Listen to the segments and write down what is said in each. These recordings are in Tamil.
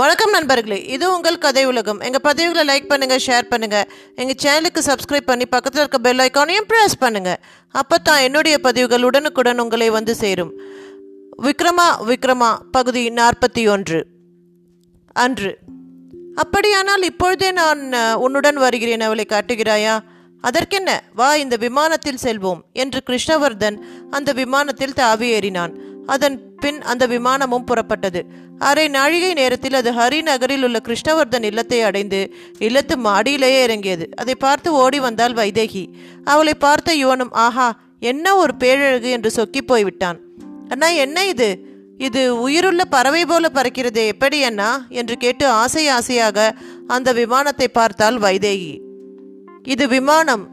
வணக்கம் நண்பர்களே இது உங்கள் கதை உலகம். எங்கள் பதிவுகளை லைக் பண்ணுங்கள் ஷேர் பண்ணுங்கள் எங்கள் சேனலுக்கு சப்ஸ்கிரைப் பண்ணி பக்கத்தில் இருக்க பெல் ஐக்கானையும் ப்ரெஸ் பண்ணுங்கள் அப்போ தான் என்னுடைய பதிவுகள் உடனுக்குடன் உங்களை வந்து சேரும். விக்ரமா விக்ரமா பகுதி நாற்பத்தி ஒன்று. அன்று. அப்படியானால் இப்பொழுதே நான் உன்னுடன் வருகிறேன் அவளை காட்டுகிறாயா? அதற்கென்ன? வா இந்த விமானத்தில் செல்வோம் என்று கிருஷ்ணவர்தன் அந்த விமானத்தில் தாவி ஏறினான். அதன் பின் அந்த விமானமும் புறப்பட்டது. அரை நாழிகை நேரத்தில் அது ஹரி நகரில் உள்ள கிருஷ்ணவர்தன் இல்லத்தை அடைந்து இல்லத்து மாடியிலேயே இறங்கியது. அதை பார்த்து ஓடி வந்தாள் வைதேகி. அவளை பார்த்த யுவனும் ஆஹா என்ன ஒரு பேழழகு என்று சொக்கி போய்விட்டான். அண்ணா என்ன இது? இது உயிருள்ள பறவை போல பறக்கிறது எப்படி அண்ணா? என்று கேட்டு ஆசை ஆசையாக அந்த விமானத்தை பார்த்தாள் வைதேகி. இது விமானம்.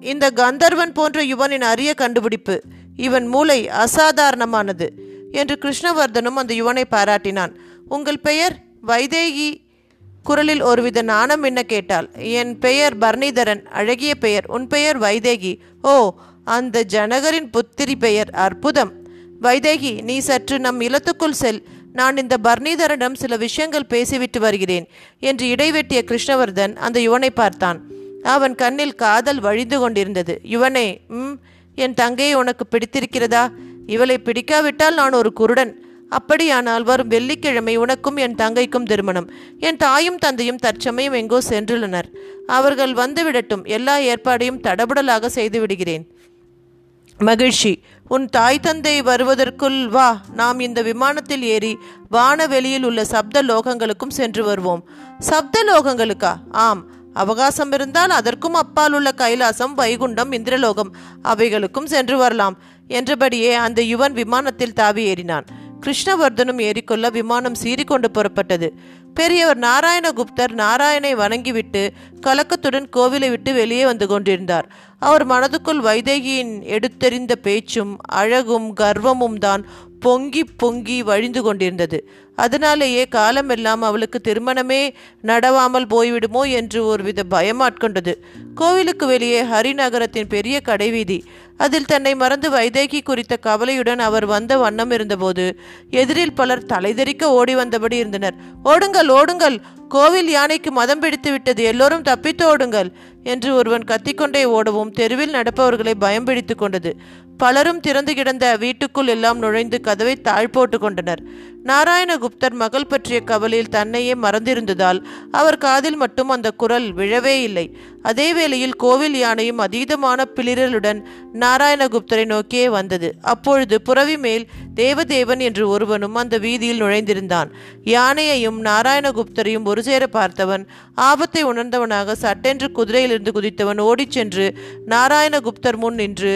இந்த கந்தர்வன் போன்ற யுவனின் அரிய கண்டுபிடிப்பு. இவன் மூளை அசாதாரணமானது. என்று கிருஷ்ணவர்தனும் அந்த யுவனை பாராட்டினான். உங்கள் பெயர்? வைதேகி. குரலில் ஒருவித நாணம் என்ன கேட்டாள். என் பெயர் பரணிதரன். அழகிய பெயர். உன் பெயர் வைதேகி. ஓ அந்த ஜனகரின் புத்திரி பெயர். அற்புதம். வைதேகி நீ சற்று நம் இல்லத்துக்குள் செல். நான் இந்த பர்ணிதரனிடம் சில விஷயங்கள் பேசிவிட்டு வருகிறேன் என்று இடைவெட்டிய கிருஷ்ணவர்தன் அந்த யுவனை பார்த்தான். அவன் கண்ணில் காதல் வழிந்து கொண்டிருந்தது. யுவனே ம் என் தங்கையை உனக்கு பிடித்திருக்கிறதா? இவளை பிடிக்காவிட்டால் நான் ஒரு குருடன். அப்படியானால் வரும் வெள்ளிக்கிழமை உனக்கும் என் தங்கைக்கும் திருமணம். என் தாயும் தந்தையும் தற்சமயம் எங்கோ சென்றுள்ளனர். அவர்கள் வந்துவிடட்டும். எல்லா ஏற்பாடையும் தடபுடலாக செய்து விடுகிறேன் மகிழ்ச்சி. உன் தாய் தந்தை வருவதற்குள் வா. நாம் இந்த விமானத்தில் ஏறி வானவெளியில் உள்ள சப்த லோகங்களுக்கும் சென்று வருவோம். சப்த லோகங்களுக்கா ஆம். அவகாசம் இருந்தால் அதற்கும் அப்பால் உள்ள கைலாசம் வைகுண்டம் இந்திரலோகம் அவைகளுக்கும் சென்று வரலாம். என்றபடியே அந்த யுவன் விமானத்தில் தாவி ஏறினான். கிருஷ்ணவர்தனும் ஏறிக்கொள்ள விமானம் சீறிக்கொண்டு புறப்பட்டது. பெரியவர் நாராயணகுப்தர் நாராயணை வணங்கிவிட்டு கலக்கத்துடன் கோவிலை விட்டு வெளியே வந்து கொண்டிருந்தார். அவர் மனதுக்குள் வைதேகியின் எடுத்தெறிந்த பேச்சும் அழகும் கர்வமும் தான் பொங்கி பொங்கி வழிந்து கொண்டிருந்தது. அதனாலேயே காலமெல்லாம் அவளுக்கு திருமணமே நடவாமல் போய்விடுமோ என்று ஒருவித பயம் ஆட்கொண்டது கோவிலுக்கு வெளியே ஹரிநகரத்தின் பெரிய கடைவீதி. அதில் தன்னை மறந்து வைதேகி குறித்த கவலையுடன் அவர் வந்த வண்ணம் இருந்தபோது எதிரில் பலர் தலைதெறிக்க ஓடி வந்தபடி இருந்தனர். ஓடுங்கள் ஓடுங்கள்! கோவில் யானைக்கு மதம் பிடித்து விட்டது. எல்லோரும் தப்பித்து ஓடுங்கள் என்று ஒருவன் கத்திக்கொண்டே ஓடவும் தெருவில் நடப்பவர்களை பயம் பிடித்து கொண்டது. பலரும் திறந்து கிடந்த வீட்டுக்குள் எல்லாம் நுழைந்து கதவை தாழ் போட்டு கொண்டனர் நாராயணகுப்தர் மகள் பற்றிய கவலையில் தன்னையே மறந்திருந்ததால் அவர் காதில் மட்டும் அந்த குரல் விழவே இல்லை. அதே வேளையில் கோவில் யானையும் அதீதமான பிளிரலுடன் நாராயணகுப்தரை நோக்கியே வந்தது. அப்பொழுது புறவி மேல் தேவதேவன் என்று ஒருவனும் அந்த வீதியில் நுழைந்திருந்தான். யானையையும் நாராயணகுப்தரையும் ஒரு சேர பார்த்தவன் ஆபத்தை உணர்ந்தவனாக சட்டென்று குதிரையிலிருந்து குதித்தவன் ஓடிச் சென்று நாராயணகுப்தர் முன் நின்று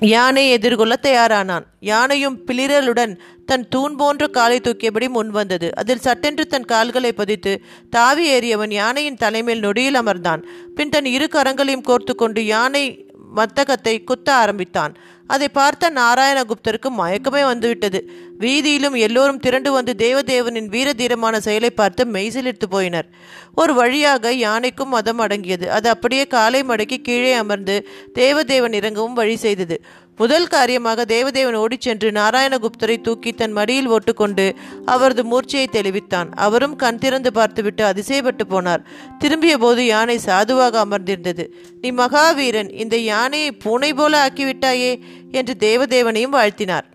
யானை எதிர்கொள்ள தயாரானான். யானையும் பிளிரலுடன் தன் தூண் போன்ற காலை தூக்கியபடி முன் வந்தது. அதில் சட்டென்று தன் கால்களை பதித்து தாவி ஏறியவன் யானையின் தலைமையில் நொடியில் அமர்ந்தான். பின் தன் இரு கரங்களையும் கோர்த்து கொண்டு யானை மத்தகத்தை குத்த ஆரம்பித்தான். அதை பார்த்த நாராயணகுப்தருக்கு மயக்கமே வந்துவிட்டது. வீதியிலும் எல்லோரும் திரண்டு வந்து தேவதேவனின் வீரதீரமான செயலை பார்த்து மெய்சிலிர்த்து போயினர். ஒரு வழியாக யானைக்கும் மதம் அடங்கியது. அது அப்படியே காலை மடக்கி கீழே அமர்ந்து தேவதேவன் இறங்கவும் வழி செய்தது. முதல் காரியமாக தேவதேவன் ஓடிச் சென்று நாராயணகுப்தரை தூக்கி தன் மடியில் ஓட்டுக்கொண்டு அவரது மூர்ச்சையை தெளிவித்தான். அவரும் கண் திறந்து பார்த்துவிட்டு அதிசயப்பட்டு போனார். திரும்பிய போது யானை சாதுவாக அமர்ந்திருந்தது. நீ மகாவீரன் இந்த யானையை பூனை போல ஆக்கிவிட்டாயே? என்று தேவதேவனையும் வாழ்த்தினார்.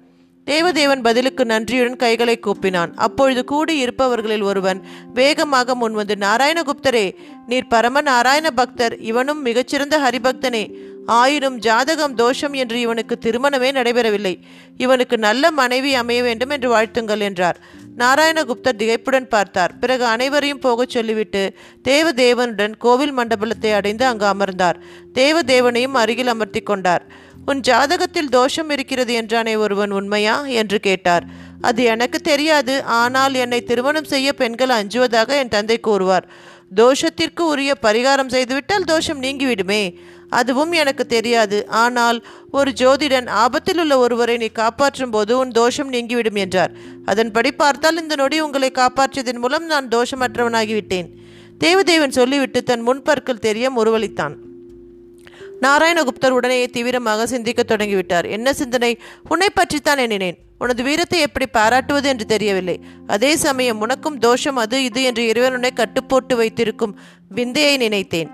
தேவதேவன் பதிலுக்கு நன்றியுடன் கைகளை கூப்பினான். அப்பொழுது கூடி இருப்பவர்களில் ஒருவன் வேகமாக முன்வந்து நாராயணகுப்தரே நீர் பரம நாராயண பக்தர் இவனும் மிகச்சிறந்த ஹரிபக்தனே ஆயினும் ஜாதகம் தோஷம் என்று இவனுக்கு திருமணமே நடைபெறவில்லை. இவனுக்கு நல்ல மனைவி அமைய வேண்டும் என்று வாழ்த்துங்கள் என்றார். நாராயணகுப்தர் திகைப்புடன் பார்த்தார். பிறகு அனைவரையும் போகச் சொல்லிவிட்டு தேவதேவனுடன் கோவில் மண்டபத்தை அடைந்து அங்கு அமர்ந்தார். தேவதேவனையும் அருகில் அமர்த்தி கொண்டார். உன் ஜாதகத்தில் தோஷம் இருக்கிறது என்றானே ஒருவன் உண்மையா? என்று கேட்டார். அது எனக்கு தெரியாது. ஆனால் என்னை திருமணம் செய்ய பெண்கள் அஞ்சுவதாக என் தந்தை கூறுவார். தோஷத்திற்கு உரிய பரிகாரம் செய்துவிட்டால் தோஷம் நீங்கிவிடுமே. அதுவும் எனக்கு தெரியாது. ஆனால் ஒரு ஜோதிடன் ஆபத்தில் உள்ள ஒருவரை நீ காப்பாற்றும் போது உன் தோஷம் நீங்கிவிடும் என்றார். அதன்படி பார்த்தால் இந்த நொடி உங்களை காப்பாற்றியதன் மூலம் நான் தோஷமற்றவனாகிவிட்டேன். தேவதேவன் சொல்லிவிட்டு தன் முன்பற்கள் தெரிய முருவளித்தான் நாராயணகுப்தர் உடனே தீவிரமாக சிந்திக்க தொடங்கிவிட்டார். என்ன சிந்தனை? உன்னை பற்றித்தான் எண்ணினேன். உனது வீரத்தை எப்படி பாராட்டுவது என்று தெரியவில்லை. அதே சமயம் உனக்கும் தோஷம் அது இது என்று இறைவனுடைய கட்டுப்போட்டு வைத்திருக்கும் விந்தையை நினைத்தேன்.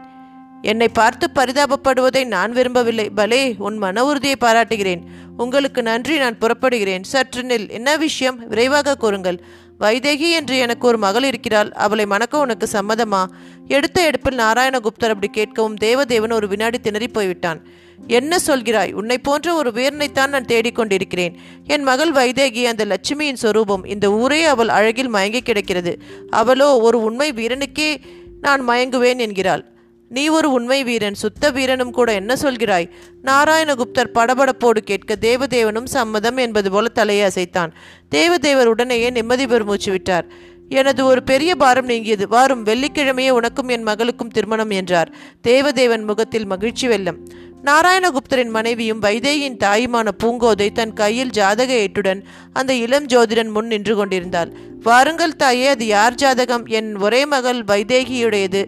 என்னை பார்த்து பரிதாபப்படுவதை நான் விரும்பவில்லை. பலே உன் மன உறுதியை பாராட்டுகிறேன். உங்களுக்கு நன்றி நான் புறப்படுகிறேன். சற்று நில். என்ன விஷயம்? விரைவாக கூறுங்கள். வைதேகி என்று எனக்கு ஒரு மகள் இருக்கிறாள். அவளை மணக்க உனக்கு சம்மதமா? எடுத்த எடுப்பில் நாராயணகுப்தர் அப்படி கேட்கவும் தேவதேவன் ஒரு வினாடி திணறி போய்விட்டான். என்ன சொல்கிறாய்? உன்னை போன்ற ஒரு வீரனைத்தான் நான் தேடிக்கொண்டிருக்கிறேன் என் மகள் வைதேகி அந்த லட்சுமியின் சொரூபம் இந்த ஊரே அவள் அழகில் மயங்கி கிடக்கிறது. அவளோ ஒரு உண்மை வீரனுக்கே நான் மயங்குவேன் என்கிறாள். நீ ஒரு உண்மை வீரன் சுத்த வீரனும் கூட என்ன சொல்கிறாய்? நாராயணகுப்தர் படபடப்போடு கேட்க தேவதேவனும் சம்மதம் என்பது போல தலையை அசைத்தான். தேவதேவர் உடனேயே நிம்மதி பெருமூச்சு விட்டார். எனது ஒரு பெரிய பாரம் நீங்கியது. வாரும் வெள்ளிக்கிழமையே உனக்கும் என் மகளுக்கும் திருமணம் என்றார். தேவதேவன் முகத்தில் மகிழ்ச்சி வெல்லம். நாராயணகுப்தரின் மனைவியும் வைதேகியின் தாயுமான பூங்கோதை தன் கையில் ஜாதக ஏட்டுடன் அந்த இளம் ஜோதிடன் முன் நின்று கொண்டிருந்தாள். வாருங்கள் தாயே அது யார் ஜாதகம்? என் ஒரே மகள் வைதேகியுடையது.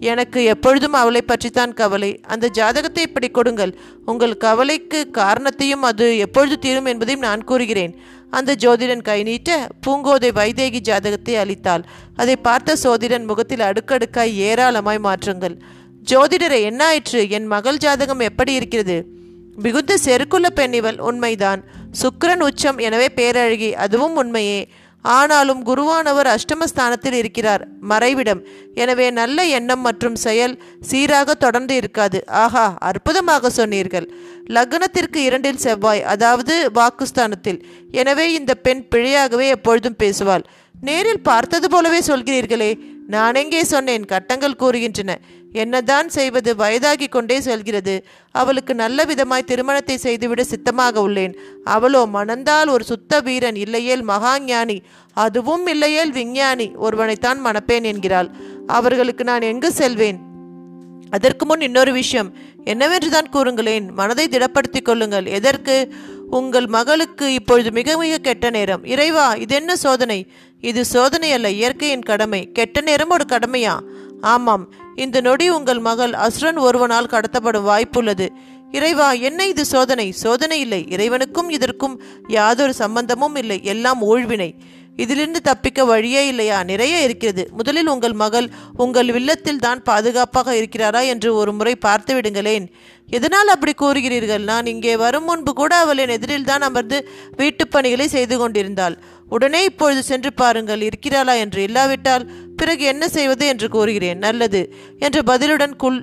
எனக்கு எப்பொழுதும் அவளை பற்றித்தான் கவலை. அந்த ஜாதகத்தை இப்படி கொடுங்கள். உங்கள் கவலைக்கு காரணத்தையும் அது எப்பொழுது தீரும் என்பதையும் நான் கூறுகிறேன். அந்த ஜோதிடன் கை நீட்ட பூங்கோதை வைதேகி ஜாதகத்தை அளித்தாள். அதை பார்த்த சோதிடன் முகத்தில் அடுக்கடுக்காய் ஏராளமாய் மாற்றங்கள். ஜோதிடரை என்ன ஆயிற்று? என் மகள் ஜாதகம் எப்படி இருக்கிறது? மிகுந்த செருக்குள்ள பெண் இவள் உண்மைதான். சுக்கரன் உச்சம் எனவே பேரழகி அதுவும் உண்மையே. ஆனாலும் குருவானவர் அஷ்டமஸ்தானத்தில் இருக்கிறார். மறைவிடம். எனவே நல்ல எண்ணம் மற்றும் செயல் சீராக தொடர்ந்து இருக்காது. ஆஹா அற்புதமாக சொன்னீர்கள். லக்னத்திற்கு இரண்டில் செவ்வாய் அதாவது வாக்குஸ்தானத்தில். எனவே இந்த பெண் பிழையாகவே எப்பொழுதும் பேசுவாள். நேரில் பார்த்தது போலவே சொல்கிறீர்களே. நான் எங்கே சொன்னேன்? கட்டங்கள் கூறுகின்றன. என்னதான் செய்வது வயதாகி கொண்டே செல்கிறது. அவளுக்கு நல்ல விதமாய் திருமணத்தை செய்துவிட சித்தமாக உள்ளேன். அவளோ மணந்தால் ஒரு சுத்த வீரன் இல்லையேல் மகாஞானி. அதுவும் இல்லையேல் விஞ்ஞானி. ஒருவனைத்தான் மணப்பேன் என்கிறாள். அவர்களுக்கு நான் எங்கு செல்வேன்? அதற்கு முன் இன்னொரு விஷயம். என்னவென்றுதான் கூறுங்களேன்? மனதை திடப்படுத்திக் கொள்ளுங்கள். எதற்கு? உங்கள் மகளுக்கு இப்பொழுது மிக மிக கெட்ட நேரம். இறைவா இது என்ன சோதனை? இது சோதனை அல்ல இயற்கையின் கடமை. கெட்ட நேரம் ஒரு கடமையா? ஆமாம். இந்த நொடி உங்கள் மகள் அஸ்ரன் ஒருவனால் கடத்தப்படும் வாய்ப்புள்ளது. இறைவா என்ன இது சோதனை? சோதனை இல்லை. இறைவனுக்கும் இதற்கும் யாதொரு சம்பந்தமும் இல்லை. எல்லாம் ஊழ்வினை. இதிலிருந்து தப்பிக்க வழியே இல்லையா? நிறைய இருக்கிறது. முதலில் உங்கள் மகள் உங்கள் வில்லத்தில் தான் பாதுகாப்பாக இருக்கிறாரா என்று ஒரு முறை பார்த்து விடுங்களேன். எதனால் அப்படி கூறுகிறீர்கள்? நான் இங்கே வரும் முன்பு கூட அவள் என் எதிரில் தான் அமர்ந்து வீட்டுப் பணிகளை செய்து கொண்டிருந்தாள். உடனே இப்பொழுது சென்று பாருங்கள் இருக்கிறாளா என்று இல்லாவிட்டால் பிறகு என்ன செய்வது என்று கூறுகிறேன் நல்லது என்ற பதிலுடன் குல்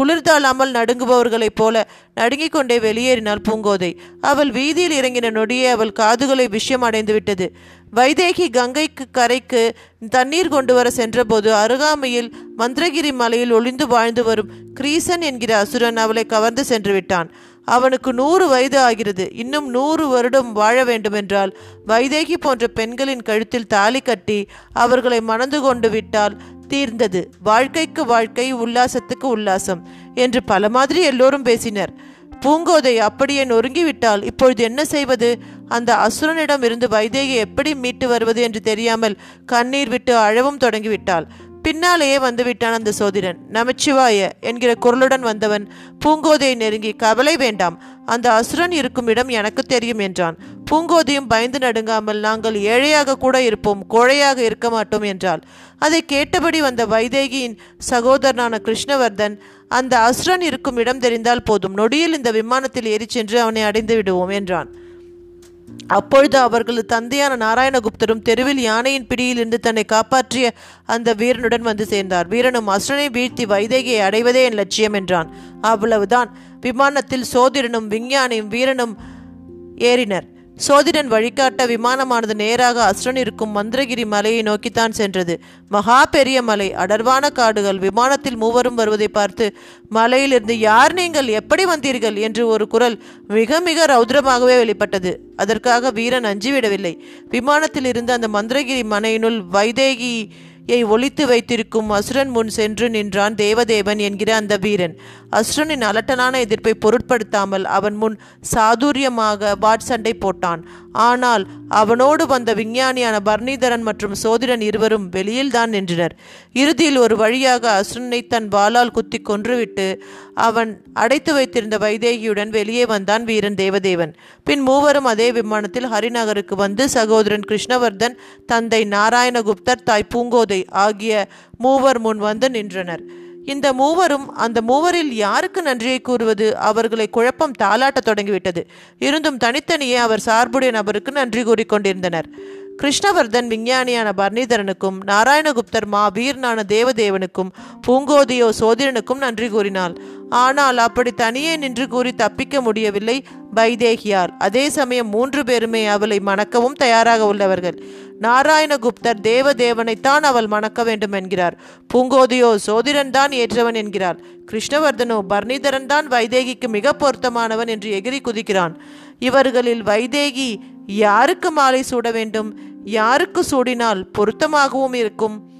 குளிர்தாளாமல் நடுங்குபவர்களைப் போல நடுங்கிக் கொண்டே வெளியேறினாள் பூங்கோதை. அவள் வீதியில் இறங்கின நொடியே அவள் காதுகளை விஷயம் அடைந்து விட்டது வைதேகி கங்கைக்கு கரைக்கு தண்ணீர் கொண்டு வர சென்றபோது அருகாமையில் மந்திரகிரி மலையில் ஒளிந்து வாழ்ந்து வரும் கிரீசன் என்கிற அசுரன் அவளை கவர்ந்து சென்று விட்டான். அவனுக்கு நூறு வயது ஆகிறது. இன்னும் நூறு வருடம் வாழ வேண்டுமென்றால் வைதேகி போன்ற பெண்களின் கழுத்தில் தாலி கட்டி அவர்களை மணந்து கொண்டு விட்டால் தீர்ந்தது. வாழ்க்கைக்கு வாழ்க்கை உல்லாசத்துக்கு உல்லாசம் என்று பல மாதிரி எல்லோரும் பேசினர். பூங்கோதை அப்படியே நொறுங்கிவிட்டால் இப்பொழுது என்ன செய்வது? அந்த அசுரனிடம் இருந்து வைதேகி எப்படி மீட்டு வருவது என்று தெரியாமல் கண்ணீர் விட்டு அழவும் தொடங்கிவிட்டாள். பின்னாலேயே வந்துவிட்டான் அந்த சோதிடன். நமச்சிவாய என்கிற குரலுடன் வந்தவன் பூங்கோதையை நெருங்கி கவலை வேண்டாம் அந்த அசுரன் இருக்கும் இடம் எனக்கு தெரியும் என்றான். பூங்கோதையும் பயந்து நடுங்காமல் நாங்கள் ஏழையாக கூட இருப்போம் கோழையாக இருக்க மாட்டோம் என்றாள். அதை கேட்டபடி வந்த வைதேகியின் சகோதரனான கிருஷ்ணவர்தன் அந்த அசுரன் இருக்கும் இடம் தெரிந்தால் போதும் நொடியில் இந்த விமானத்தில் ஏறி சென்று அவனை அடைந்து விடுவோம் என்றான். அப்பொழுது அவர்களது தந்தையான நாராயணகுப்தரும் தெருவில் யானையின் பிடியிலிருந்து தன்னை காப்பாற்றிய அந்த வீரனுடன் வந்து சேர்ந்தார். வீரனும் அசுரனை வீழ்த்தி வைதேகியை அடைவதே என் லட்சியம் என்றான். அவ்வளவுதான். விமானத்தில் சோதிடனும் விஞ்ஞானியும் வீரனும் ஏறினர். சோதிடன் வழிகாட்ட விமானமானது நேராக அஸ்ரன் இருக்கும் மந்திரகிரி மலையை நோக்கித்தான் சென்றது. மகா பெரிய மலை. அடர்வான காடுகள். விமானத்தில் மூவரும் வருவதை பார்த்து மலையிலிருந்து யார் நீங்கள்? எப்படி வந்தீர்கள்? என்று ஒரு குரல் மிக மிக ரௌத்ரமாகவே வெளிப்பட்டது. அதற்காக வீரன் அஞ்சிவிடவில்லை. விமானத்தில் இருந்து அந்த மந்திரகிரி மனையினுள் வைதேகி யை ஒழித்து வைத்திருக்கும் அசுரன் முன் சென்று நின்றான் தேவதேவன் என்கிற அந்த வீரன். அசுரனின் அலட்டலான எதிர்ப்பை பொருட்படுத்தாமல் அவன் முன் சாதுரியமாக வாட்சண்டை போட்டான். ஆனால் அவனோடு வந்த விஞ்ஞானியான பர்ணிதரன் மற்றும் சோதிடன் இருவரும் வெளியில்தான் நின்றனர். இறுதியில் ஒரு வழியாக அசுரனை தன் வாளால் குத்தி கொன்றுவிட்டு அவன் அடைத்து வைத்திருந்த வைதேகியுடன் வெளியே வந்தான் வீரன் தேவதேவன். பின் மூவரும் அதே விமானத்தில் ஹரிநகருக்கு வந்து சகோதரன் கிருஷ்ணவர்தன் தந்தை நாராயணகுப்தர் தாய் பூங்கோதை ஆகிய மூவர் முன் வந்து நின்றனர். இந்த மூவரும் அந்த மூவரில் யாருக்கு நன்றியை கூறுவது? அவர்களை குழப்பம் தாளாட்டத் தொடங்கிவிட்டது. இருந்தும் தனித்தனியே அவர் சார்புடைய நபருக்கு நன்றி கூறிக்கொண்டிருந்தனர் கிருஷ்ணவர்தன் விஞ்ஞானியான பர்ணிதரனுக்கும் நாராயணகுப்தர் மா வீரனான தேவதேவனுக்கும் பூங்கோதியோ சோதிரனுக்கும் நன்றி கூறினாள். ஆனால் அப்படி தனியே நின்று கூறி தப்பிக்க முடியவில்லை வைதேகியார் அதே சமயம் மூன்று பேருமே அவளை மணக்கவும் தயாராக உள்ளவர்கள். நாராயணகுப்தர் தேவதேவனைத்தான் அவள் மணக்க வேண்டும் என்கிறார். பூங்கோதியோ சோதிரன் தான் ஏற்றவன் என்கிறார். கிருஷ்ணவர்தனோ பர்ணிதரன் தான் வைதேகிக்கு மிக பொருத்தமானவன் என்று எகிரி குதிக்கிறான். இவர்களில் வைதேகி யாருக்கு மாலை சூட வேண்டும்? யாருக்கு சூடினால் பொருத்தமாகவும் இருக்கும்?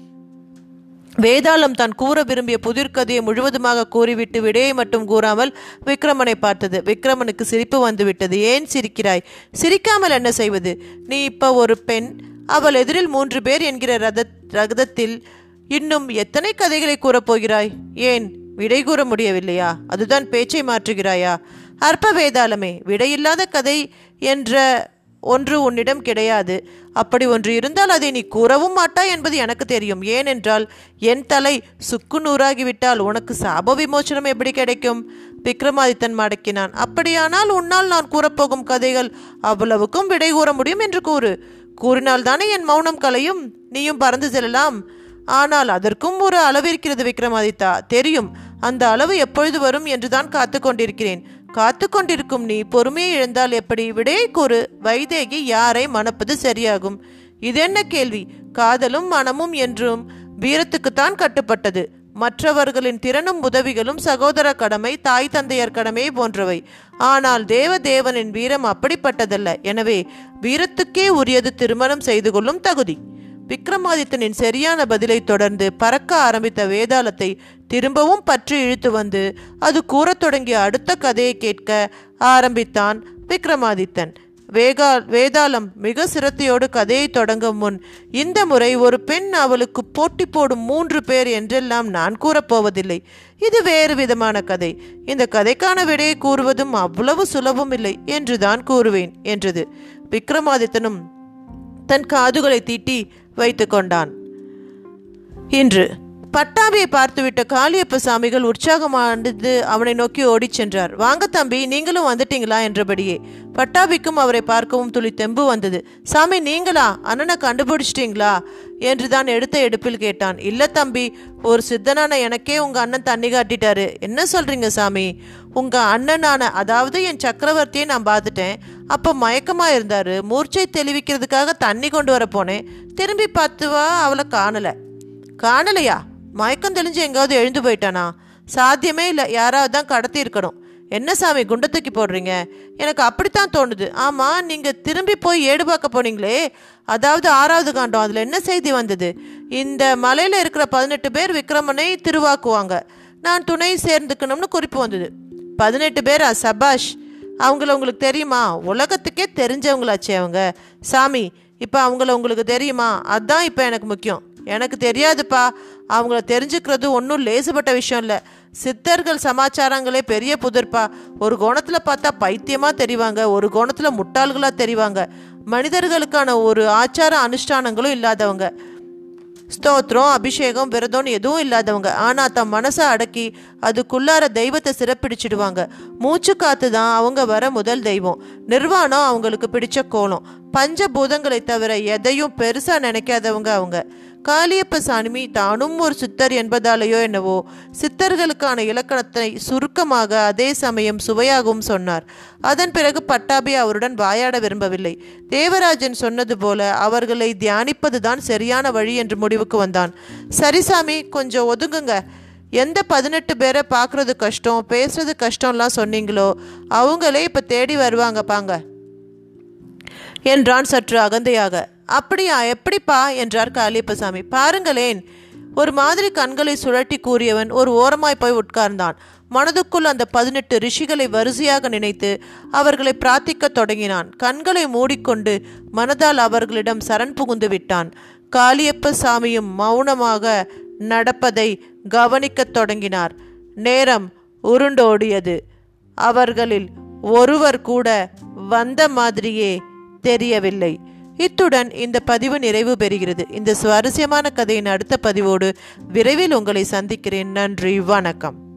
வேதாளம் தான் கூற விரும்பிய புதிர்கதையை முழுவதுமாக கூறிவிட்டு விடையை மட்டும் கூறாமல் விக்ரமனை பார்த்தது. விக்ரமனுக்கு சிரிப்பு வந்துவிட்டது. ஏன் சிரிக்கிறாய்? சிரிக்காமல் என்ன செய்வது? நீ இப்போ ஒரு பெண். அவள் எதிரில் மூன்று பேர் என்கிற ரத ரகதத்தில் இன்னும் எத்தனை கதைகளை கூறப்போகிறாய் ஏன்? விடை கூற முடியவில்லையா? அதுதான் பேச்சை மாற்றுகிறாயா? அற்ப வேதாளமே விடையில்லாத கதை என்ற ஒன்று உன்னிடம் கிடையாது. அப்படி ஒன்று இருந்தால் அதை நீ கூறவும் மாட்டாய் என்பது எனக்கு தெரியும். ஏனென்றால் என் தலை சுக்கு நூறாகிவிட்டால் உனக்கு சாப விமோச்சனம் எப்படி கிடைக்கும்? விக்ரமாதித்தன் மடக்கினான். அப்படியானால் உன்னால் நான் கூறப்போகும் கதைகள் அவ்வளவுக்கும் விடை கூற முடியும் என்று கூறு. கூறினால் தானே என் மௌனம் கலையும்? நீயும் பறந்து செல்லலாம். ஆனால் அதற்கும் ஒரு அளவு இருக்கிறது விக்ரமாதித்தா. தெரியும் அந்த அளவு எப்பொழுது வரும் என்றுதான் காத்து கொண்டிருக்கிறேன். காத்து கொண்டிருக்கும் நீ பொறுமையை இழந்தால் எப்படி? விடையை கூறு. வைதேகி யாரை மணப்பது சரியாகும்? இதென்ன கேள்வி? காதலும் மனமும் என்றும் வீரத்துக்குத்தான் கட்டுப்பட்டது. மற்றவர்களின் திறனும் உதவிகளும் சகோதர கடமை தாய் தந்தையர் கடமை போன்றவை. ஆனால் தேவதேவனின் வீரம் அப்படிப்பட்டதல்ல. எனவே வீரத்துக்கே உரியது திருமணம் செய்து கொள்ளும் தகுதி. விக்ரமாதித்தனின் சரியான பதிலை தொடர்ந்து பறக்க ஆரம்பித்த வேதாளத்தை திரும்பவும் பற்றி இழுத்து வந்து அது கூறத் தொடங்கிய அடுத்த கதையை கேட்க ஆரம்பித்தான் விக்ரமாதித்தன். வேகா வேதாளம் மிக சிரத்தையோடு கதையை தொடங்கும் முன் இந்த முறை ஒரு பெண் அவளுக்கு போட்டி போடும் மூன்று பேர் என்றெல்லாம் நான் கூறப்போவதில்லை இது வேறு விதமான கதை. இந்த கதைக்கான விடையை கூறுவதும் அவ்வளவு சுலபம் இல்லை என்றுதான் கூறுவேன் என்றது. விக்ரமாதித்தனும் தன் காதுகளை தீட்டி வைத்து கொண்டான் இன்று பட்டாபியை பார்த்துவிட்ட காளியப்ப சாமிகள் உற்சாகமானது அவனை நோக்கி ஓடிச் சென்றார். வாங்க தம்பி நீங்களும் வந்துட்டீங்களா? என்றபடியே. பட்டாபிக்கும் அவரை பார்க்கவும் துளி தெம்பு வந்தது. சாமி நீங்களா? அண்ணனை கண்டுபிடிச்சிட்டீங்களா? என்று தான் எடுத்த எடுப்பில் கேட்டான். இல்ல தம்பி ஒரு சித்தனான எனக்கே உங்க அண்ணன் தண்ணி காட்டிட்டாரு. என்ன சொல்றீங்க சாமி? உங்க அண்ணனான அதாவது என் சக்கரவர்த்தியை நான் பார்த்துட்டேன். அப்போ மயக்கமா இருந்தாரு. மூர்ச்சை தெளிவிக்கிறதுக்காக தண்ணி கொண்டு வர போனேன். திரும்பி பார்த்துவா அவளை காணலை. காணலையா? மயக்கம் தெளிஞ்சு எங்காவது எழுந்து போயிட்டானா? சாத்தியமே இல்லை. யாராவது தான் கடத்தி இருக்கணும். என்ன சாமி குண்டை தூக்கி போடுறீங்க? எனக்கு அப்படித்தான் தோணுது. ஆமாம் நீங்கள் திரும்பி போய் ஏடு பார்க்க போனீங்களே. அதாவது ஆறாவது காண்டம். அதில் என்ன செய்தி வந்தது? இந்த மலையில் இருக்கிற பதினெட்டு பேர் விக்ரமனை திருவாக்குவாங்க. நான் துணை சேர்ந்துக்கணும்னு குறிப்பு வந்தது. பதினெட்டு பேரா சபாஷ் அவங்கள உங்களுக்கு தெரியுமா? உலகத்துக்கே தெரிஞ்சவங்களாச்சே அவங்க. சாமி இப்போ அவங்கள உங்களுக்கு தெரியுமா? அதுதான் இப்போ எனக்கு முக்கியம். எனக்கு தெரியாதுப்பா. அவங்கள தெரிஞ்சுக்கிறது ஒன்றும் லேசுபட்ட விஷயம் இல்லை. சித்தர்கள் சமாச்சாரங்களே பெரிய புதிர்ப்பா. ஒரு கோணத்தில் பார்த்தா பைத்தியமாக தெரிவாங்க. ஒரு கோணத்தில் முட்டாள்களாக தெரிவாங்க. மனிதர்களுக்கான ஒரு ஆச்சார அனுஷ்டானங்களும் இல்லாதவங்க. ஸ்தோத்திரம் அபிஷேகம் விரதம்னு எதுவும் இல்லாதவங்க. ஆனால் தம் மனசை அடக்கி அதுக்குள்ளார தெய்வத்தை சிறப்பிடிச்சிடுவாங்க. மூச்சு காத்து தான் அவங்க வர முதல் தெய்வம். நிர்வாணம் அவங்களுக்கு பிடிச்ச கோலம். பஞ்சபூதங்களை தவிர எதையும் பெருசாக நினைக்காதவங்க அவங்க. காளியப்ப சாமி தானும் ஒரு சித்தர் என்பதாலேயோ என்னவோ சித்தர்களுக்கான இலக்கணத்தை சுருக்கமாக அதே சமயம் சுவையாகவும் சொன்னார். அதன் பிறகு பட்டாபி அவருடன் வாயாட விரும்பவில்லை. தேவராஜன் சொன்னது போல அவர்களை தியானிப்பதுதான் சரியான வழி என்று முடிவுக்கு வந்தான். சரிசாமி கொஞ்சம் ஒதுங்குங்க. எந்த பதினெட்டு பேரை பார்க்குறது கஷ்டம் பேசுறது கஷ்டம்லாம் சொன்னீங்களோ அவங்களே இப்போ தேடி வருவாங்க பாங்க. என்றான் சற்று அகந்தையாக. அப்படியா எப்படிப்பா? என்றார் காளியப்பசாமி. பாருங்களேன். ஒரு மாதிரி கண்களை சுழட்டி கூறியவன் ஒரு ஓரமாய் போய் உட்கார்ந்தான். மனதுக்குள் அந்த பதினெட்டு ரிஷிகளை வரிசையாக நினைத்து அவர்களை பிரார்த்திக்கத் தொடங்கினான். கண்களை மூடிக்கொண்டு மனதால் அவர்களிடம் சரண் புகுந்து விட்டான். காளியப்ப சாமியும் மௌனமாக நடப்பதை கவனிக்கத் தொடங்கினார். நேரம் உருண்டோடியது. அவர்களில் ஒருவர் கூட வந்த மாதிரியே தெரியவில்லை. இத்துடன் இந்த பதிவு நிறைவு பெறுகிறது. இந்த சுவாரஸ்யமான கதையின் அடுத்த பதிவோடு விரைவில் உங்களை சந்திக்கிறேன். நன்றி வணக்கம்.